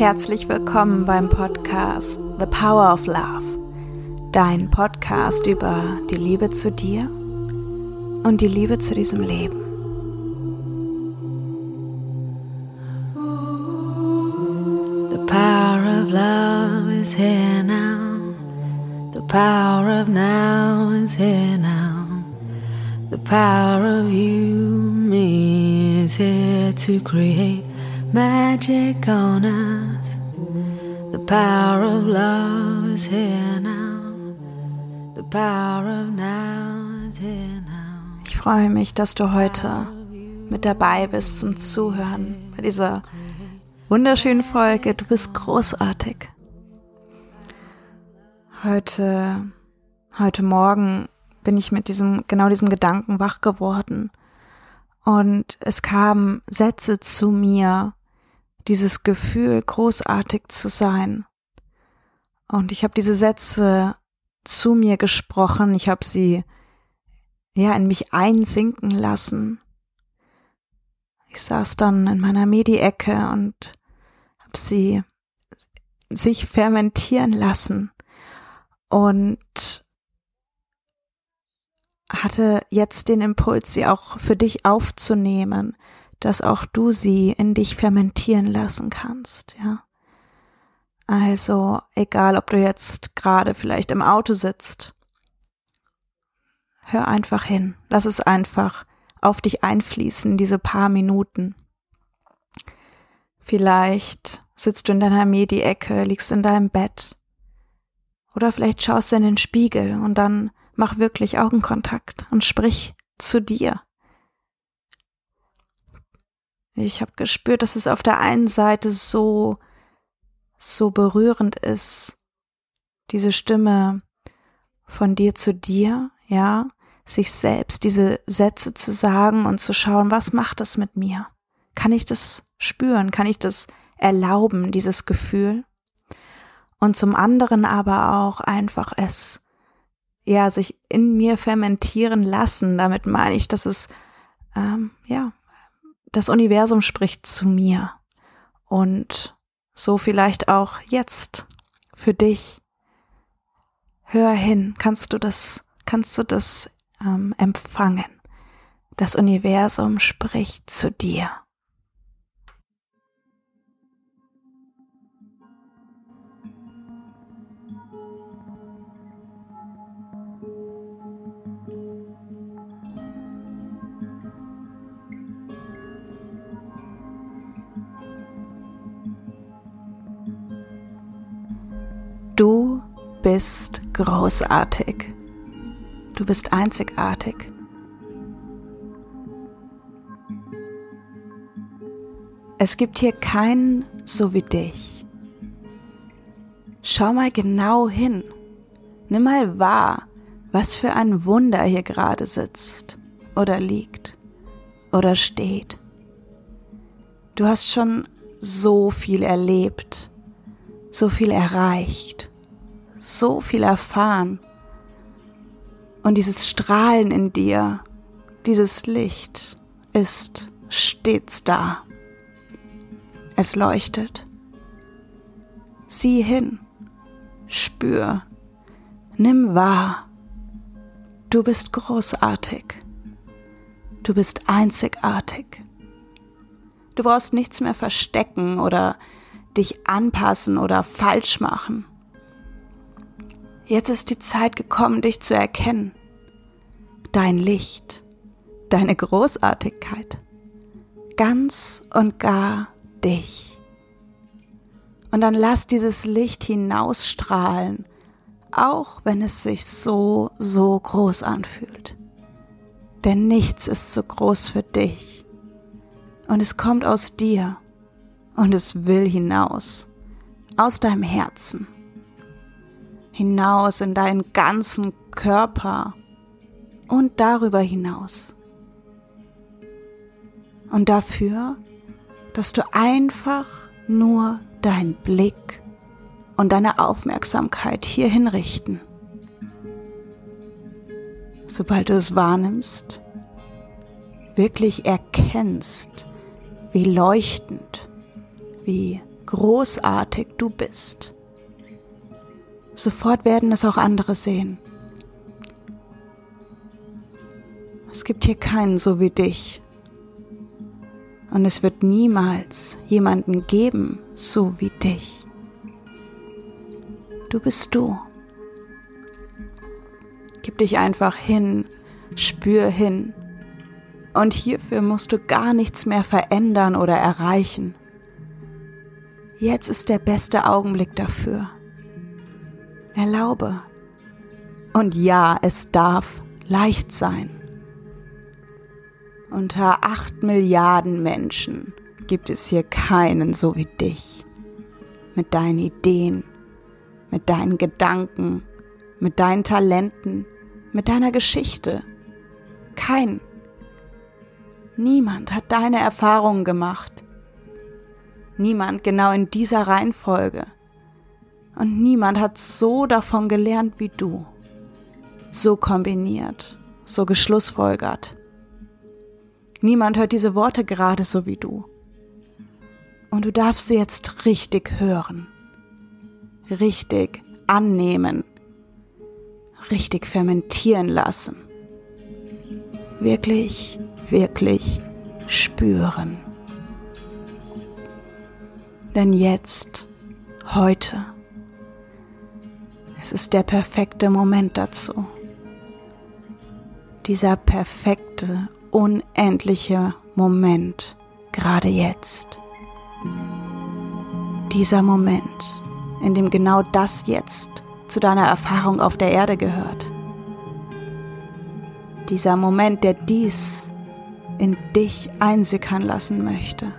Herzlich willkommen beim Podcast The Power of Love, dein Podcast über die Liebe zu dir und die Liebe zu diesem Leben. The power of love is here now. The power of now is here now. The power of you, me is here to create magic on earth. The power of love is here now. The power of now is here now. Ich freue mich, dass du heute mit dabei bist zum Zuhören bei dieser wunderschönen Folge. Du bist großartig. Heute, heute Morgen bin ich mit diesem, genau diesem Gedanken wach geworden. Und es kamen Sätze zu mir, dieses Gefühl, großartig zu sein. Und ich habe diese Sätze zu mir gesprochen, ich habe sie ja in mich einsinken lassen. Ich saß dann in meiner Medi-Ecke und habe sie sich fermentieren lassen und hatte jetzt den Impuls, sie auch für dich aufzunehmen, dass auch du sie in dich fermentieren lassen kannst, ja. Also, egal ob du jetzt gerade vielleicht im Auto sitzt, hör einfach hin, lass es einfach auf dich einfließen, diese paar Minuten. Vielleicht sitzt du in deiner Medi-Ecke, liegst in deinem Bett. Oder vielleicht schaust du in den Spiegel und dann mach wirklich Augenkontakt und sprich zu dir. Ich habe gespürt, dass es auf der einen Seite so, so berührend ist, diese Stimme von dir zu dir, ja, sich selbst diese Sätze zu sagen und zu schauen, was macht das mit mir? Kann ich das spüren? Kann ich das erlauben, dieses Gefühl? Und zum anderen aber auch einfach es, ja, sich in mir fermentieren lassen. Damit meine ich, dass es, ähm, ja, das Universum spricht zu mir. Und so vielleicht auch jetzt für dich. Hör hin, kannst du das, kannst du das ähm, empfangen? Das Universum spricht zu dir. Bist großartig. Du bist einzigartig. Es gibt hier keinen so wie dich. Schau mal genau hin. Nimm mal wahr, was für ein Wunder hier gerade sitzt oder liegt oder steht. Du hast schon so viel erlebt, so viel erreicht so viel erfahren. Und dieses Strahlen in dir, dieses Licht ist stets da. Es leuchtet. Sieh hin, spür, nimm wahr. Du bist großartig. Du bist einzigartig. Du brauchst nichts mehr verstecken oder dich anpassen oder falsch machen. Jetzt ist die Zeit gekommen, dich zu erkennen. Dein Licht, deine Großartigkeit, ganz und gar dich. Und dann lass dieses Licht hinausstrahlen, auch wenn es sich so, so groß anfühlt. Denn nichts ist so groß für dich. Und es kommt aus dir und es will hinaus, aus deinem Herzen hinaus in deinen ganzen Körper und darüber hinaus. Und dafür, dass du einfach nur deinen Blick und deine Aufmerksamkeit hierhin richten. Sobald du es wahrnimmst, wirklich erkennst, wie leuchtend, wie großartig du bist. Sofort werden es auch andere sehen. Es gibt hier keinen so wie dich. Und es wird niemals jemanden geben so wie dich. Du bist du. Gib dich einfach hin, spür hin. Und hierfür musst du gar nichts mehr verändern oder erreichen. Jetzt ist der beste Augenblick dafür. Erlaube. Und ja, es darf leicht sein. Unter acht Milliarden Menschen gibt es hier keinen so wie dich. Mit deinen Ideen, mit deinen Gedanken, mit deinen Talenten, mit deiner Geschichte. Kein. Niemand hat deine Erfahrungen gemacht. Niemand genau in dieser Reihenfolge. Und niemand hat so davon gelernt wie du. So kombiniert, so geschlussfolgert. Niemand hört diese Worte gerade so wie du. Und du darfst sie jetzt richtig hören, richtig annehmen, richtig fermentieren lassen. Wirklich, wirklich spüren. Denn jetzt, heute, es ist der perfekte Moment dazu. Dieser perfekte, unendliche Moment, gerade jetzt. Dieser Moment, in dem genau das jetzt zu deiner Erfahrung auf der Erde gehört. Dieser Moment, der dies in dich einsickern lassen möchte.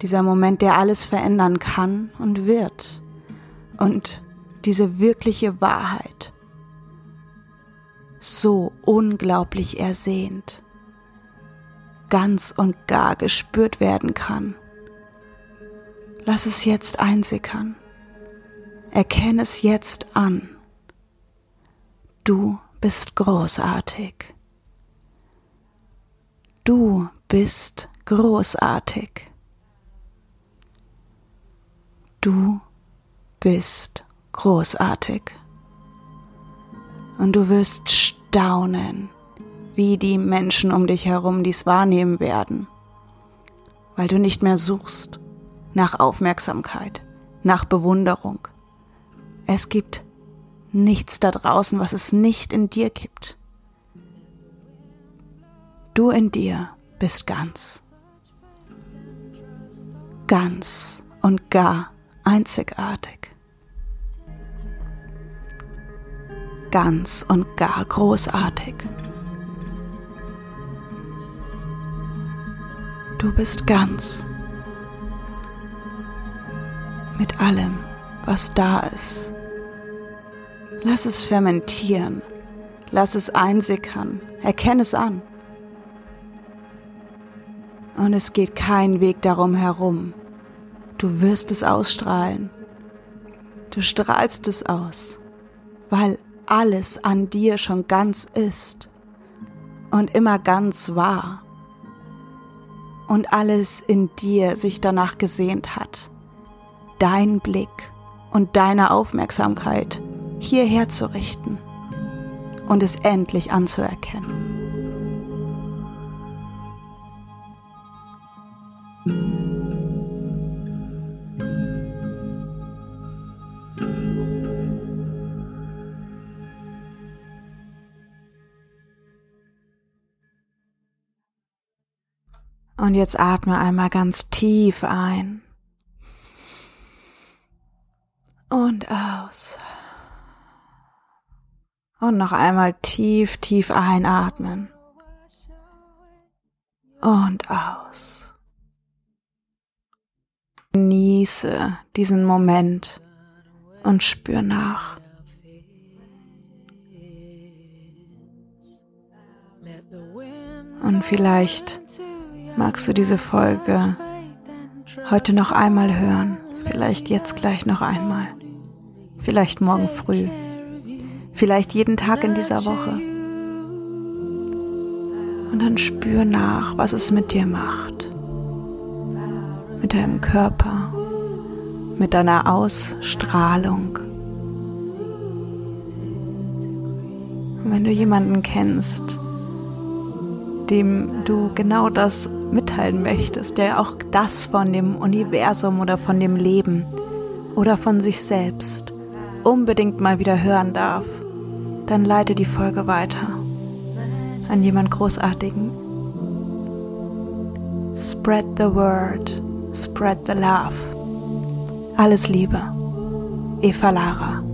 Dieser Moment, der alles verändern kann und wird. Und diese wirkliche Wahrheit so unglaublich ersehnt, ganz und gar gespürt werden kann. Lass es jetzt einsickern. Erkenne es jetzt an. Du bist großartig. Du bist großartig. Du bist großartig. Und du wirst staunen, wie die Menschen um dich herum dies wahrnehmen werden, weil du nicht mehr suchst nach Aufmerksamkeit, nach Bewunderung, es gibt nichts da draußen, was es nicht in dir gibt. Du in dir bist ganz. Ganz und gar einzigartig. Ganz und gar großartig. Du bist ganz mit allem, was da ist. Lass es fermentieren. Lass es einsickern. Erkenn es an. Und es geht kein Weg darum herum. Du wirst es ausstrahlen. Du strahlst es aus, weil alles an dir schon ganz ist und immer ganz war und alles in dir sich danach gesehnt hat. Dein Blick und deine Aufmerksamkeit hierher zu richten und es endlich anzuerkennen. Und jetzt atme einmal ganz tief ein und aus. Und noch einmal tief, tief einatmen. Und aus. Genieße diesen Moment und spür nach. Und vielleicht magst du diese Folge heute noch einmal hören, vielleicht jetzt gleich noch einmal, vielleicht morgen früh. Vielleicht jeden Tag in dieser Woche. Und dann spür nach, was es mit dir macht. mit deinem Körper, mit deiner Ausstrahlung. Und wenn du jemanden kennst, dem du genau das mitteilen möchtest, der auch das von dem Universum oder von dem Leben oder von sich selbst unbedingt mal wieder hören darf, dann leite die Folge weiter an jemand Großartigen. Spread the word, spread the love. Alles Liebe, Eva Lara.